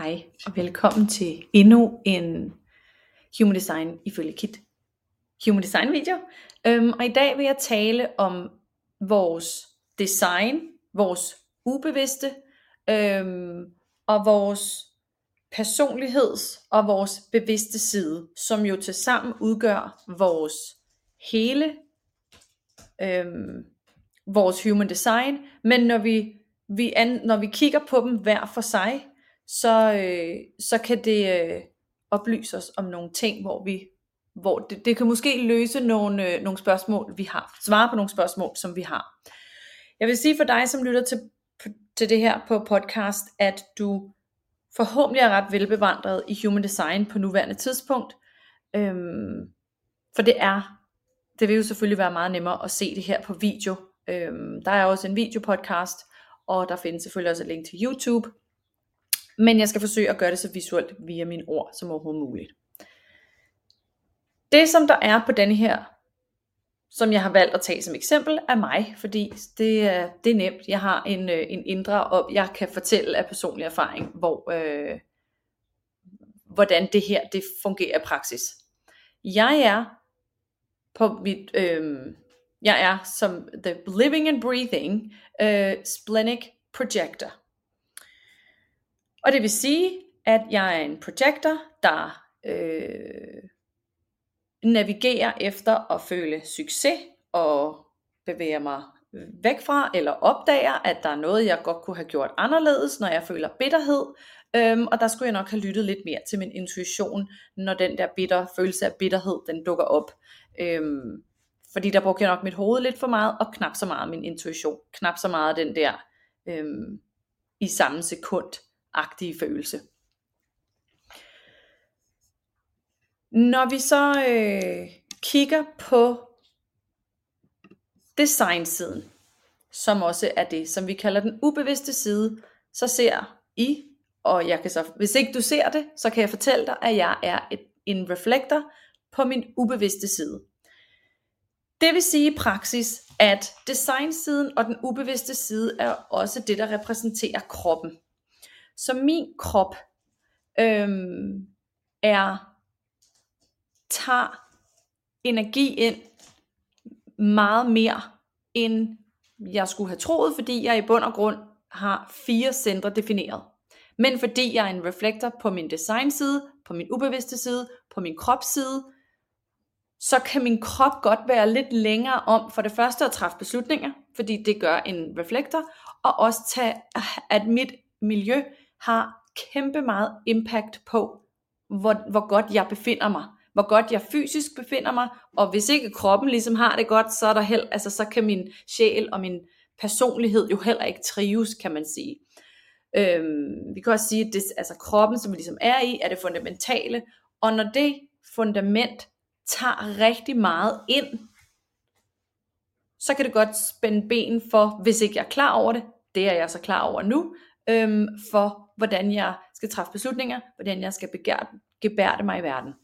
Hej og velkommen til endnu en Human Design ifølge Kit Human Design video. Øhm, og i dag vil jeg tale om vores design, vores ubevidste øhm, og vores personligheds og vores bevidste side, som jo til sammen udgør vores hele øhm, vores human design, men når vi, vi an, når vi kigger på dem hver for sig, så, øh, så kan det øh, oplyse os om nogle ting, hvor vi hvor det, det kan måske løse nogle, øh, nogle spørgsmål, vi har. Svare på nogle spørgsmål, som vi har. Jeg vil sige for dig, som lytter til, til det her på podcast, at du forhåbentlig er ret velbevandret i human design på nuværende tidspunkt. Øhm, for det er, det vil jo selvfølgelig være meget nemmere at se det her på video. Øhm, der er også en videopodcast, og der findes selvfølgelig også et link til YouTube. Men jeg skal forsøge at gøre det så visuelt via mine ord som overhovedet muligt. Det som der er på denne her, som jeg har valgt at tage som eksempel, er mig, fordi det er, det er nemt. Jeg har en, øh, en indre, og jeg kan fortælle af personlig erfaring, hvor, øh, hvordan det her det fungerer i praksis. Jeg er på mit, øh, jeg er som the living and breathing øh, splenic projector. Og det vil sige, at jeg er en projector, der øh, navigerer efter at føle succes og bevæger mig væk fra, eller opdager, at der er noget, jeg godt kunne have gjort anderledes, når jeg føler bitterhed. Øhm, og der skulle jeg nok have lyttet lidt mere til min intuition, når den der bitter følelse af bitterhed, den dukker op. Øhm, fordi der brugte jeg nok mit hoved lidt for meget, og knap så meget min intuition. Knap så meget den der øhm, i samme sekund agtige følelse. Når vi så øh, kigger på designsiden, som også er det, som vi kalder den ubevidste side, så ser I, og jeg kan så, hvis ikke du ser det, så kan jeg fortælle dig, at jeg er et, en reflektor på min ubevidste side. Det vil sige i praksis, at designsiden og den ubevidste side er også det, der repræsenterer kroppen. Så min krop øhm, er tager energi ind meget mere, end jeg skulle have troet, fordi jeg i bund og grund har fire centre defineret. Men fordi jeg er en reflektor på min designside, på min ubevidste side, på min kropsside, så kan min krop godt være lidt længere om for det første at træffe beslutninger, fordi det gør en reflektor, og også tage, at mit miljø har kæmpe meget impact på, hvor, hvor godt jeg befinder mig. Hvor godt jeg fysisk befinder mig, og hvis ikke kroppen ligesom har det godt, så er der held, altså så kan min sjæl og min personlighed jo heller ikke trives, kan man sige. Øhm, vi kan også sige, at det, altså kroppen, som vi ligesom er i, er det fundamentale, og når det fundament tager rigtig meget ind, så kan det godt spænde ben for, hvis ikke jeg er klar over det, det er jeg så klar over nu, øhm, for hvordan jeg skal træffe beslutninger, hvordan jeg skal begære, gebærde mig i verden.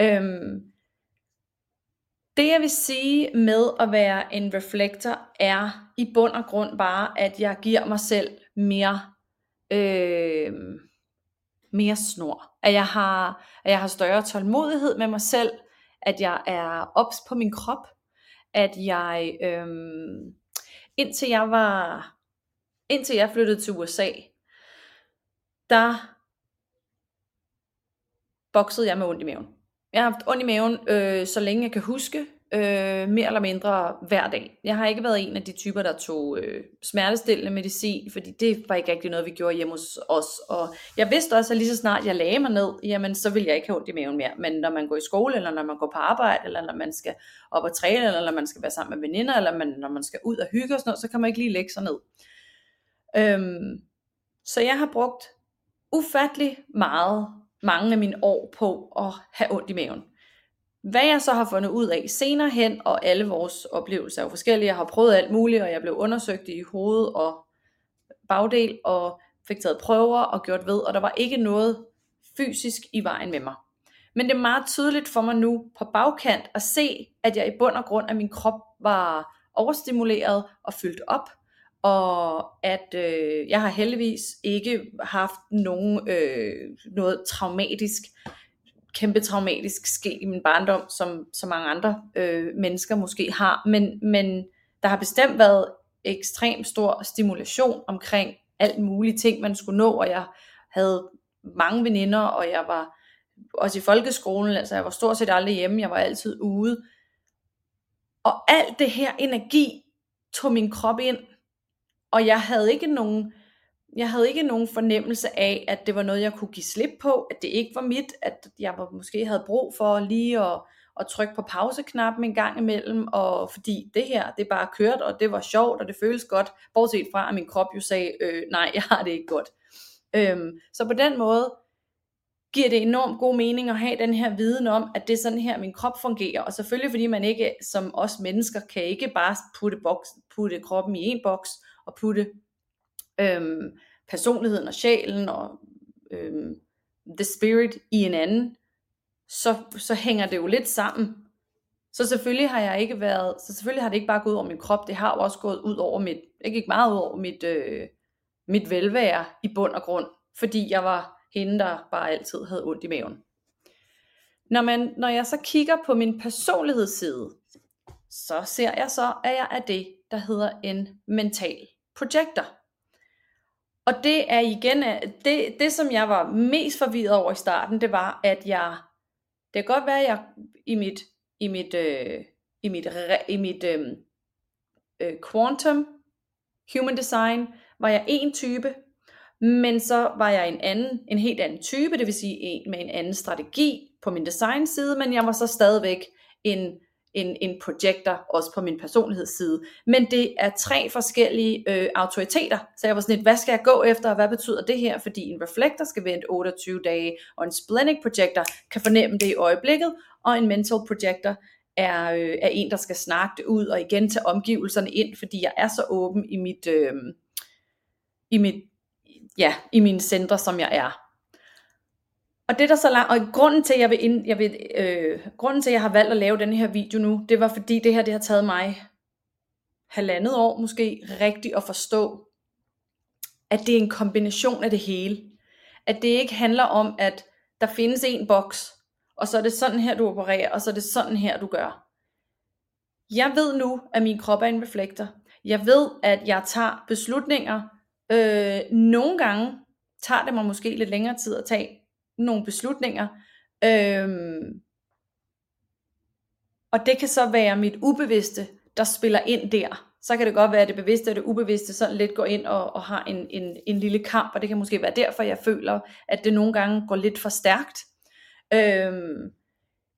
Øhm, det jeg vil sige med at være en reflektor er i bund og grund bare, at jeg giver mig selv mere, øh, mere snor. At jeg, har, at jeg har større tålmodighed med mig selv. At jeg er ops på min krop. At jeg, øh, indtil jeg var, indtil jeg flyttede til USA, der boksede jeg med ondt i maven. Jeg har haft ondt i maven, øh, så længe jeg kan huske, øh, mere eller mindre hver dag. Jeg har ikke været en af de typer, der tog øh, smertestillende medicin, fordi det var ikke rigtig noget, vi gjorde hjemme hos os. Og jeg vidste også, at lige så snart jeg lagde mig ned, jamen så ville jeg ikke have ondt i maven mere. Men når man går i skole, eller når man går på arbejde, eller når man skal op og træne, eller når man skal være sammen med veninder, eller man, når man skal ud og hygge og sådan noget, så kan man ikke lige lægge sig ned. Øhm, så jeg har brugt ufattelig meget mange af mine år på at have ondt i maven. Hvad jeg så har fundet ud af senere hen, og alle vores oplevelser er jo forskellige, jeg har prøvet alt muligt, og jeg blev undersøgt i hoved og bagdel, og fik taget prøver og gjort ved, og der var ikke noget fysisk i vejen med mig. Men det er meget tydeligt for mig nu på bagkant at se, at jeg i bund og grund af min krop var overstimuleret og fyldt op, og at øh, jeg har heldigvis ikke haft nogen øh, noget traumatisk, kæmpe traumatisk ske i min barndom, som så mange andre øh, mennesker måske har, men, men der har bestemt været ekstrem stor stimulation omkring alt mulige ting, man skulle nå, og jeg havde mange veninder, og jeg var også i folkeskolen, altså jeg var stort set aldrig hjemme, jeg var altid ude. Og alt det her energi tog min krop ind, og jeg havde ikke nogen, jeg havde ikke nogen fornemmelse af, at det var noget, jeg kunne give slip på, at det ikke var mit, at jeg var, måske havde brug for lige at, at trykke på pauseknappen en gang imellem, og fordi det her, det bare kørt, og det var sjovt, og det føles godt, bortset fra, at min krop jo sagde, øh, nej, jeg har det ikke godt. Øhm, så på den måde giver det enormt god mening at have den her viden om, at det er sådan her, min krop fungerer. Og selvfølgelig fordi man ikke, som os mennesker, kan ikke bare putte, boks, putte kroppen i en boks, og putte øhm, personligheden og sjælen og øhm, the spirit i en anden, så, så hænger det jo lidt sammen. Så selvfølgelig har jeg ikke været, så selvfølgelig har det ikke bare gået over min krop, det har jo også gået ud over mit, ikke, ikke meget ud over mit, øh, mit velvære i bund og grund, fordi jeg var hende, der bare altid havde ondt i maven. Når, man, når jeg så kigger på min personlighedsside, så ser jeg så, at jeg er det, der hedder en mental projekter. Og det er igen, øh, det, det som jeg var mest forvirret over i starten, det var, at jeg, det kan godt være, at jeg i mit, i mit, øh, i mit, i mit øh, øh, quantum human design, var jeg en type, men så var jeg en anden, en helt anden type, det vil sige en med en anden strategi på min design side, men jeg var så stadigvæk en, en, en projector også på min personlighedsside. Men det er tre forskellige øh, autoriteter, så jeg var sådan lidt, hvad skal jeg gå efter, og hvad betyder det her? Fordi en reflektor skal vente 28 dage, og en splenic projector kan fornemme det i øjeblikket, og en mental projector er, øh, er en, der skal snakke det ud, og igen tage omgivelserne ind, fordi jeg er så åben i mit, øh, i mit ja, i mine centre, som jeg er. Og det der så langt, og grunden til, at jeg, vil ind, jeg vil, øh, grunden til, at jeg har valgt at lave den her video nu, det var fordi det her, det har taget mig halvandet år måske rigtigt at forstå, at det er en kombination af det hele. At det ikke handler om, at der findes en boks, og så er det sådan her, du opererer, og så er det sådan her, du gør. Jeg ved nu, at min krop er en reflektor. Jeg ved, at jeg tager beslutninger, Øh, nogle gange tager det mig måske lidt længere tid at tage nogle beslutninger. Øhm, og det kan så være mit ubevidste, der spiller ind der. Så kan det godt være, at det bevidste og det ubevidste sådan lidt går ind og, og har en, en, en lille kamp, og det kan måske være derfor, jeg føler, at det nogle gange går lidt for stærkt. Øhm,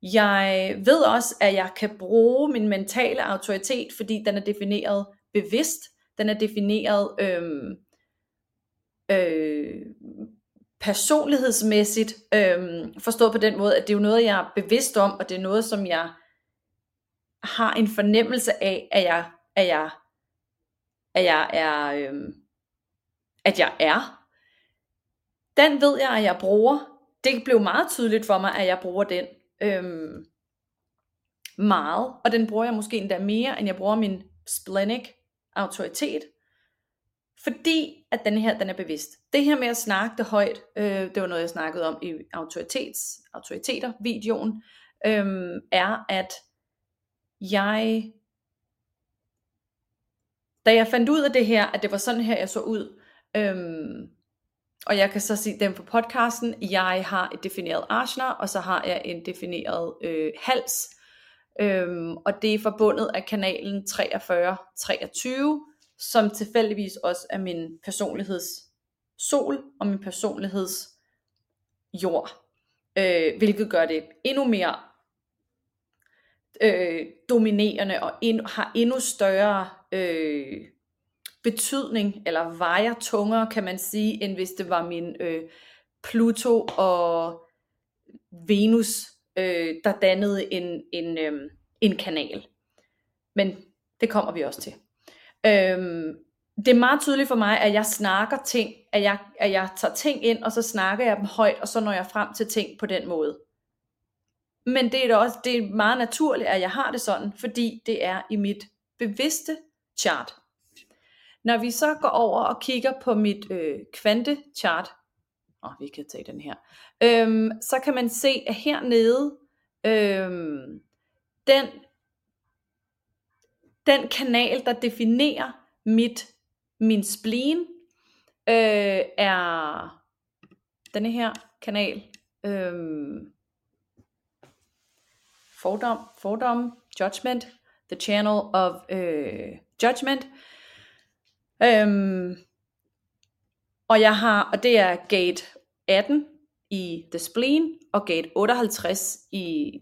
jeg ved også, at jeg kan bruge min mentale autoritet, fordi den er defineret bevidst, den er defineret øhm, øh, personlighedsmæssigt, øhm, forstået på den måde, at det er jo noget, jeg er bevidst om, og det er noget, som jeg har en fornemmelse af, at jeg, at jeg, at jeg er, øhm, at jeg er. Den ved jeg, at jeg bruger. Det blev meget tydeligt for mig, at jeg bruger den øhm, meget, og den bruger jeg måske endda mere, end jeg bruger min splenic autoritet. Fordi at den her, den er bevidst. Det her med at snakke det højt, øh, det var noget, jeg snakkede om i autoritets, autoriteter videoen, øh, er at jeg, da jeg fandt ud af det her, at det var sådan her, jeg så ud, øh, og jeg kan så sige dem på podcasten, jeg har et defineret arsner, og så har jeg en defineret øh, hals, øhm, og det er forbundet af kanalen 43-23, som tilfældigvis også er min personligheds sol og min personligheds jord. Øh, hvilket gør det endnu mere øh, dominerende og end, har endnu større øh, betydning, eller vejer tungere, kan man sige, end hvis det var min øh, Pluto og Venus, øh, der dannede en, en, øh, en kanal. Men det kommer vi også til. Øhm, det er meget tydeligt for mig, at jeg snakker ting, at jeg, at jeg tager ting ind, og så snakker jeg dem højt, og så når jeg frem til ting på den måde. Men det er da også det er meget naturligt, at jeg har det sådan, fordi det er i mit bevidste chart. når vi så går over og kigger på mit øh, kvantechart, og vi kan tage den her, øhm, så kan man se, at hernede, øhm, den, den kanal, der definerer mit, min spleen, øh, er denne her kanal, Øh, fordom, fordom, judgment, the channel of øh, judgment. Øhm, og jeg har, og det er gate 18 i the spleen, og gate 58 i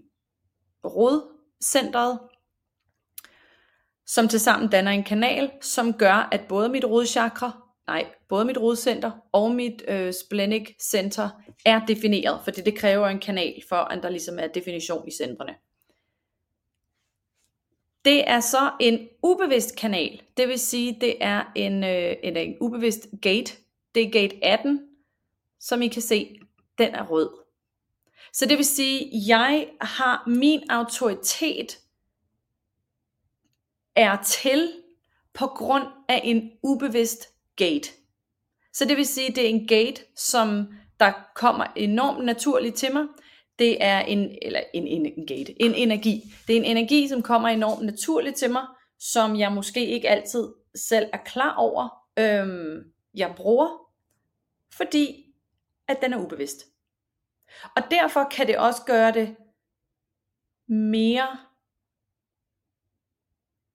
rodcentret, som tilsammen danner en kanal, som gør, at både mit rodchakra, nej, både mit rodcenter og mit øh, splenic center er defineret, fordi det kræver en kanal for, at der ligesom er definition i centrene. Det er så en ubevidst kanal, det vil sige, det er en, øh, en, en ubevidst gate. Det er gate 18, som I kan se, den er rød. Så det vil sige, jeg har min autoritet er til på grund af en ubevidst gate. Så det vil sige, det er en gate, som der kommer enormt naturligt til mig det er en, eller en, en, en gate, en energi. Det er en energi, som kommer enormt naturligt til mig, som jeg måske ikke altid selv er klar over, øhm, jeg bruger, fordi at den er ubevidst. Og derfor kan det også gøre det mere,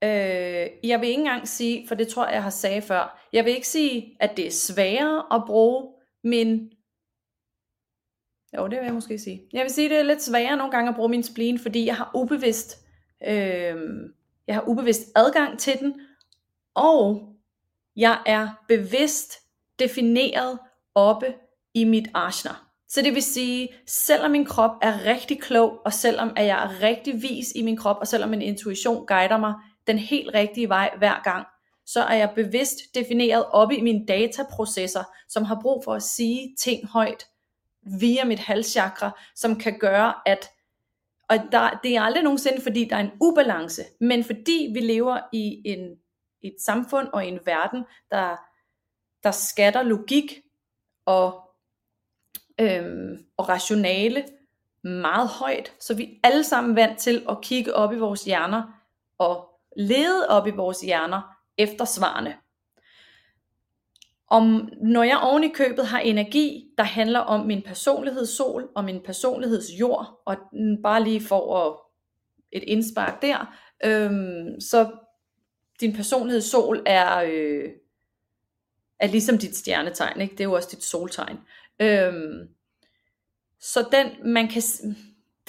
øh, jeg vil ikke engang sige, for det tror jeg, jeg har sagt før, jeg vil ikke sige, at det er sværere at bruge min jo, det vil jeg måske sige. Jeg vil sige, at det er lidt sværere nogle gange at bruge min spleen, fordi jeg har ubevidst, øh, jeg har ubevidst adgang til den, og jeg er bevidst defineret oppe i mit ashna. Så det vil sige, selvom min krop er rigtig klog, og selvom at jeg er rigtig vis i min krop, og selvom min intuition guider mig den helt rigtige vej hver gang, så er jeg bevidst defineret oppe i mine dataprocesser, som har brug for at sige ting højt, via mit halschakra, som kan gøre, at og der, det er aldrig nogensinde, fordi der er en ubalance, men fordi vi lever i en, et samfund og i en verden, der, der skatter logik og, øhm, og rationale meget højt, så vi er alle sammen vant til at kigge op i vores hjerner og lede op i vores hjerner efter svarene om når jeg oven i købet har energi, der handler om min personlighedssol og min personlighedsjord, og bare lige for at et indspark der, øhm, så din personlighedssol er, øh, er ligesom dit stjernetegn, ikke? det er jo også dit soltegn. Øhm, så den, man kan,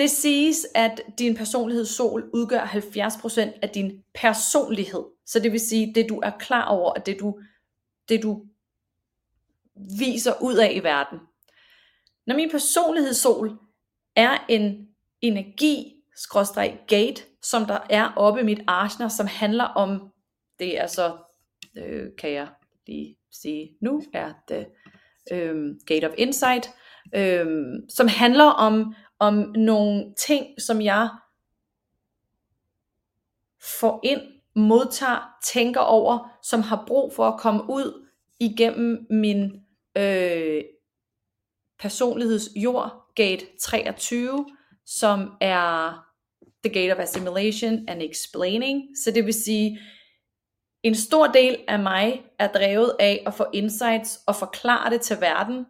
det siges, at din personlighedssol udgør 70% af din personlighed. Så det vil sige, det du er klar over, at det du, det du viser ud af i verden. Når min personlighedssol er en energi, skråstreg gate, som der er oppe i mit arsner, som handler om, det er så, øh, kan jeg lige sige nu, er det øh, øhm, Gate of Insight, øh, som handler om, om nogle ting, som jeg får ind, modtager, tænker over, som har brug for at komme ud igennem min øh, personlighedsjord, gate 23, som er the gate of assimilation and explaining. Så det vil sige, en stor del af mig er drevet af at få insights og forklare det til verden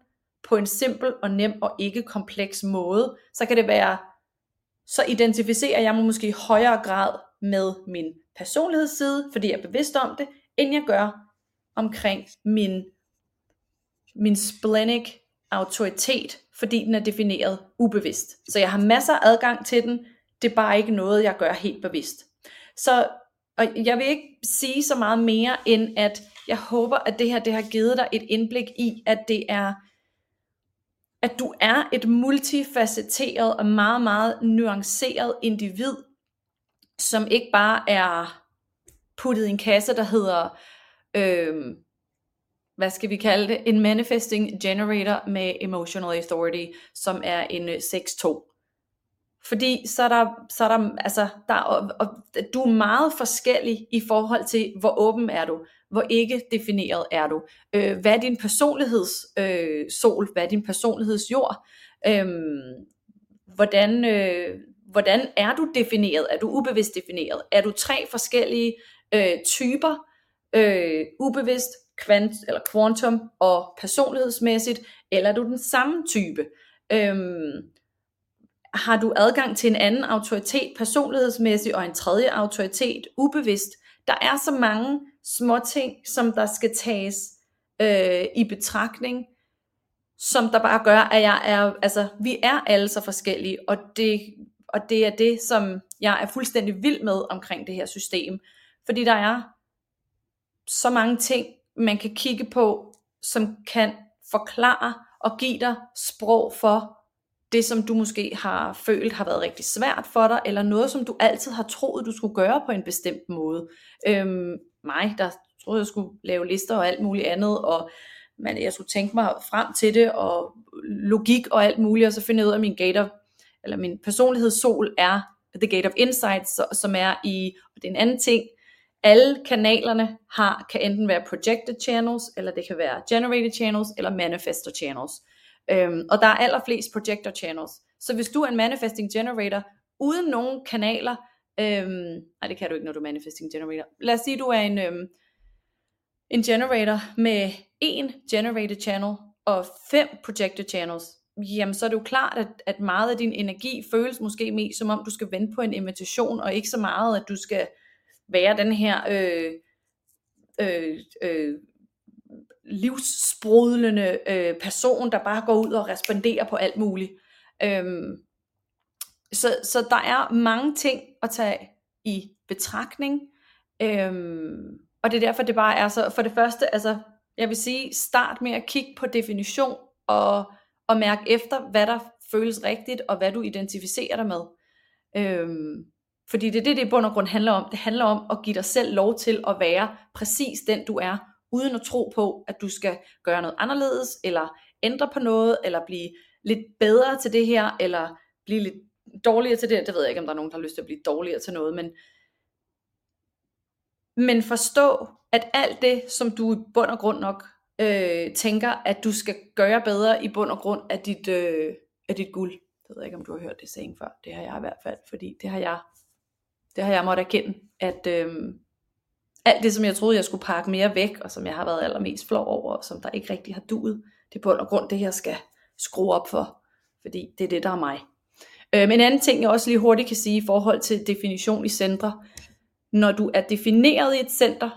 på en simpel og nem og ikke kompleks måde. Så kan det være, så identificerer jeg mig måske i højere grad med min personlighedsside, fordi jeg er bevidst om det, end jeg gør omkring min min splenic autoritet, fordi den er defineret ubevidst. Så jeg har masser af adgang til den, det er bare ikke noget, jeg gør helt bevidst. Så og jeg vil ikke sige så meget mere, end at jeg håber, at det her det har givet dig et indblik i, at det er, at du er et multifacetteret og meget, meget nuanceret individ, som ikke bare er puttet i en kasse, der hedder øh, hvad skal vi kalde det, en manifesting generator med emotional authority, som er en øh, 6-2. Fordi så er der, så er der, altså, der, og, og, du er meget forskellig i forhold til, hvor åben er du, hvor ikke defineret er du? Øh, hvad er din personligheds øh, sol? Hvad er din personlighedsjord? Øh, hvordan, øh, hvordan er du defineret? Er du ubevidst defineret? Er du tre forskellige øh, typer? Øh, ubevidst, kvant, eller quantum og personlighedsmæssigt, eller er du den samme type? Øhm, har du adgang til en anden autoritet personlighedsmæssigt og en tredje autoritet ubevidst? Der er så mange små ting, som der skal tages øh, i betragtning, som der bare gør, at jeg er, altså, vi er alle så forskellige, og det, og det er det, som jeg er fuldstændig vild med omkring det her system. Fordi der er så mange ting, man kan kigge på, som kan forklare og give dig sprog for det, som du måske har følt har været rigtig svært for dig, eller noget, som du altid har troet, du skulle gøre på en bestemt måde. Øhm, mig, der troede, jeg skulle lave lister og alt muligt andet, og man, jeg skulle tænke mig frem til det, og logik og alt muligt, og så finde ud af, at min gate of, eller min personlighedssol er The Gate of Insights, som er i, og det er en anden ting, alle kanalerne har, kan enten være projected channels, eller det kan være generated channels, eller manifestor channels. Øhm, og der er allerflest projector channels. Så hvis du er en manifesting generator, uden nogen kanaler, øhm, nej det kan du ikke, når du er manifesting generator. Lad os sige, du er en, øhm, en generator med en generated channel og fem projector channels. Jamen så er det jo klart, at, at meget af din energi føles måske mest som om, du skal vente på en invitation, og ikke så meget, at du skal være den her øh, øh, øh, livssprudlende øh, person, der bare går ud og responderer på alt muligt. Øhm, så, så der er mange ting at tage i betragtning. Øhm, og det er derfor, det bare er så, for det første, altså, jeg vil sige, start med at kigge på definition, og, og mærke efter, hvad der føles rigtigt, og hvad du identificerer dig med. Øhm, fordi det er det, det i bund og grund handler om. Det handler om at give dig selv lov til at være præcis den, du er, uden at tro på, at du skal gøre noget anderledes, eller ændre på noget, eller blive lidt bedre til det her, eller blive lidt dårligere til det. Det ved jeg ikke, om der er nogen, der har lyst til at blive dårligere til noget, men, men forstå, at alt det, som du i bund og grund nok øh, tænker, at du skal gøre bedre i bund og grund af dit, øh, af dit guld. Det ved jeg ikke, om du har hørt det saying før. Det har jeg i hvert fald, fordi det har jeg, det har jeg måttet erkende, at øh, alt det, som jeg troede, jeg skulle pakke mere væk, og som jeg har været allermest flov over, og som der ikke rigtig har duet, det er på grund af grund, det her skal skrue op for, fordi det er det, der er mig. Øh, men en anden ting, jeg også lige hurtigt kan sige i forhold til definition i centre, når du er defineret i et center,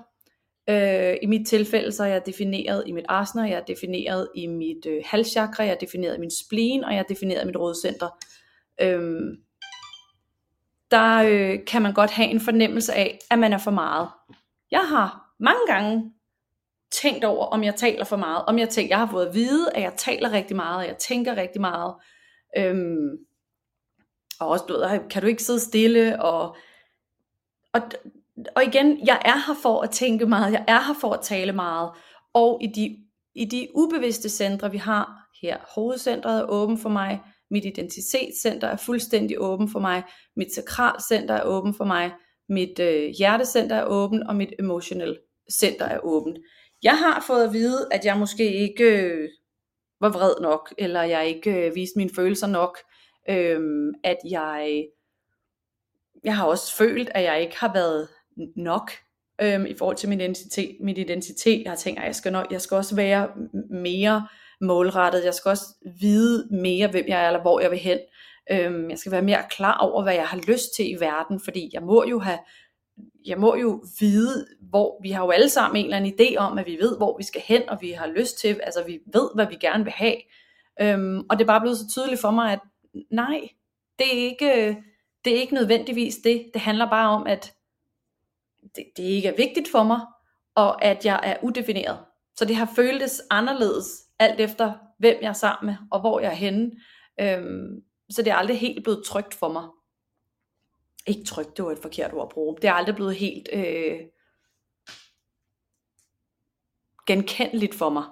øh, i mit tilfælde, så er jeg defineret i mit asana, jeg er defineret i mit øh, halschakra, jeg er defineret i min spleen, og jeg er defineret i mit rådcenter. Øh, der øh, kan man godt have en fornemmelse af, at man er for meget. Jeg har mange gange tænkt over, om jeg taler for meget. Om jeg tænker, jeg har fået at vide, at jeg taler rigtig meget, og jeg tænker rigtig meget. Øhm, og også blevet, kan du ikke sidde stille? Og, og, og igen, jeg er her for at tænke meget, jeg er her for at tale meget. Og i de, i de ubevidste centre, vi har her, hovedcentret er åben for mig, mit identitetscenter er fuldstændig åben for mig, mit sakralcenter er åben for mig, mit øh, hjertecenter er åben, og mit emotional center er åbent. Jeg har fået at vide, at jeg måske ikke øh, var vred nok, eller jeg ikke øh, viste mine følelser nok, øh, at jeg, jeg har også følt, at jeg ikke har været nok øh, i forhold til min identitet, min identitet. Jeg har tænkt, at jeg skal, nok, jeg skal også være mere målrettet, jeg skal også vide mere, hvem jeg er, eller hvor jeg vil hen. Øhm, jeg skal være mere klar over, hvad jeg har lyst til i verden, fordi jeg må jo have, jeg må jo vide, hvor vi har jo alle sammen en eller anden idé om, at vi ved, hvor vi skal hen, og vi har lyst til, altså vi ved, hvad vi gerne vil have. Øhm, og det er bare blevet så tydeligt for mig, at nej, det er ikke, det er ikke nødvendigvis det. Det handler bare om, at det, det ikke er vigtigt for mig, og at jeg er udefineret. Så det har føltes anderledes, alt efter hvem jeg er sammen med, og hvor jeg er henne. Øhm, så det er aldrig helt blevet trygt for mig. Ikke trygt, det var et forkert ord at bruge. Det er aldrig blevet helt øh, genkendeligt for mig.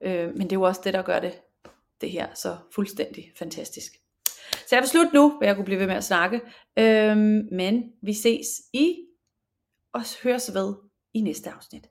Øh, men det er jo også det, der gør det, det her så fuldstændig fantastisk. Så jeg vil slutte nu, for jeg kunne blive ved med at snakke. Øh, men vi ses i, og høres ved i næste afsnit.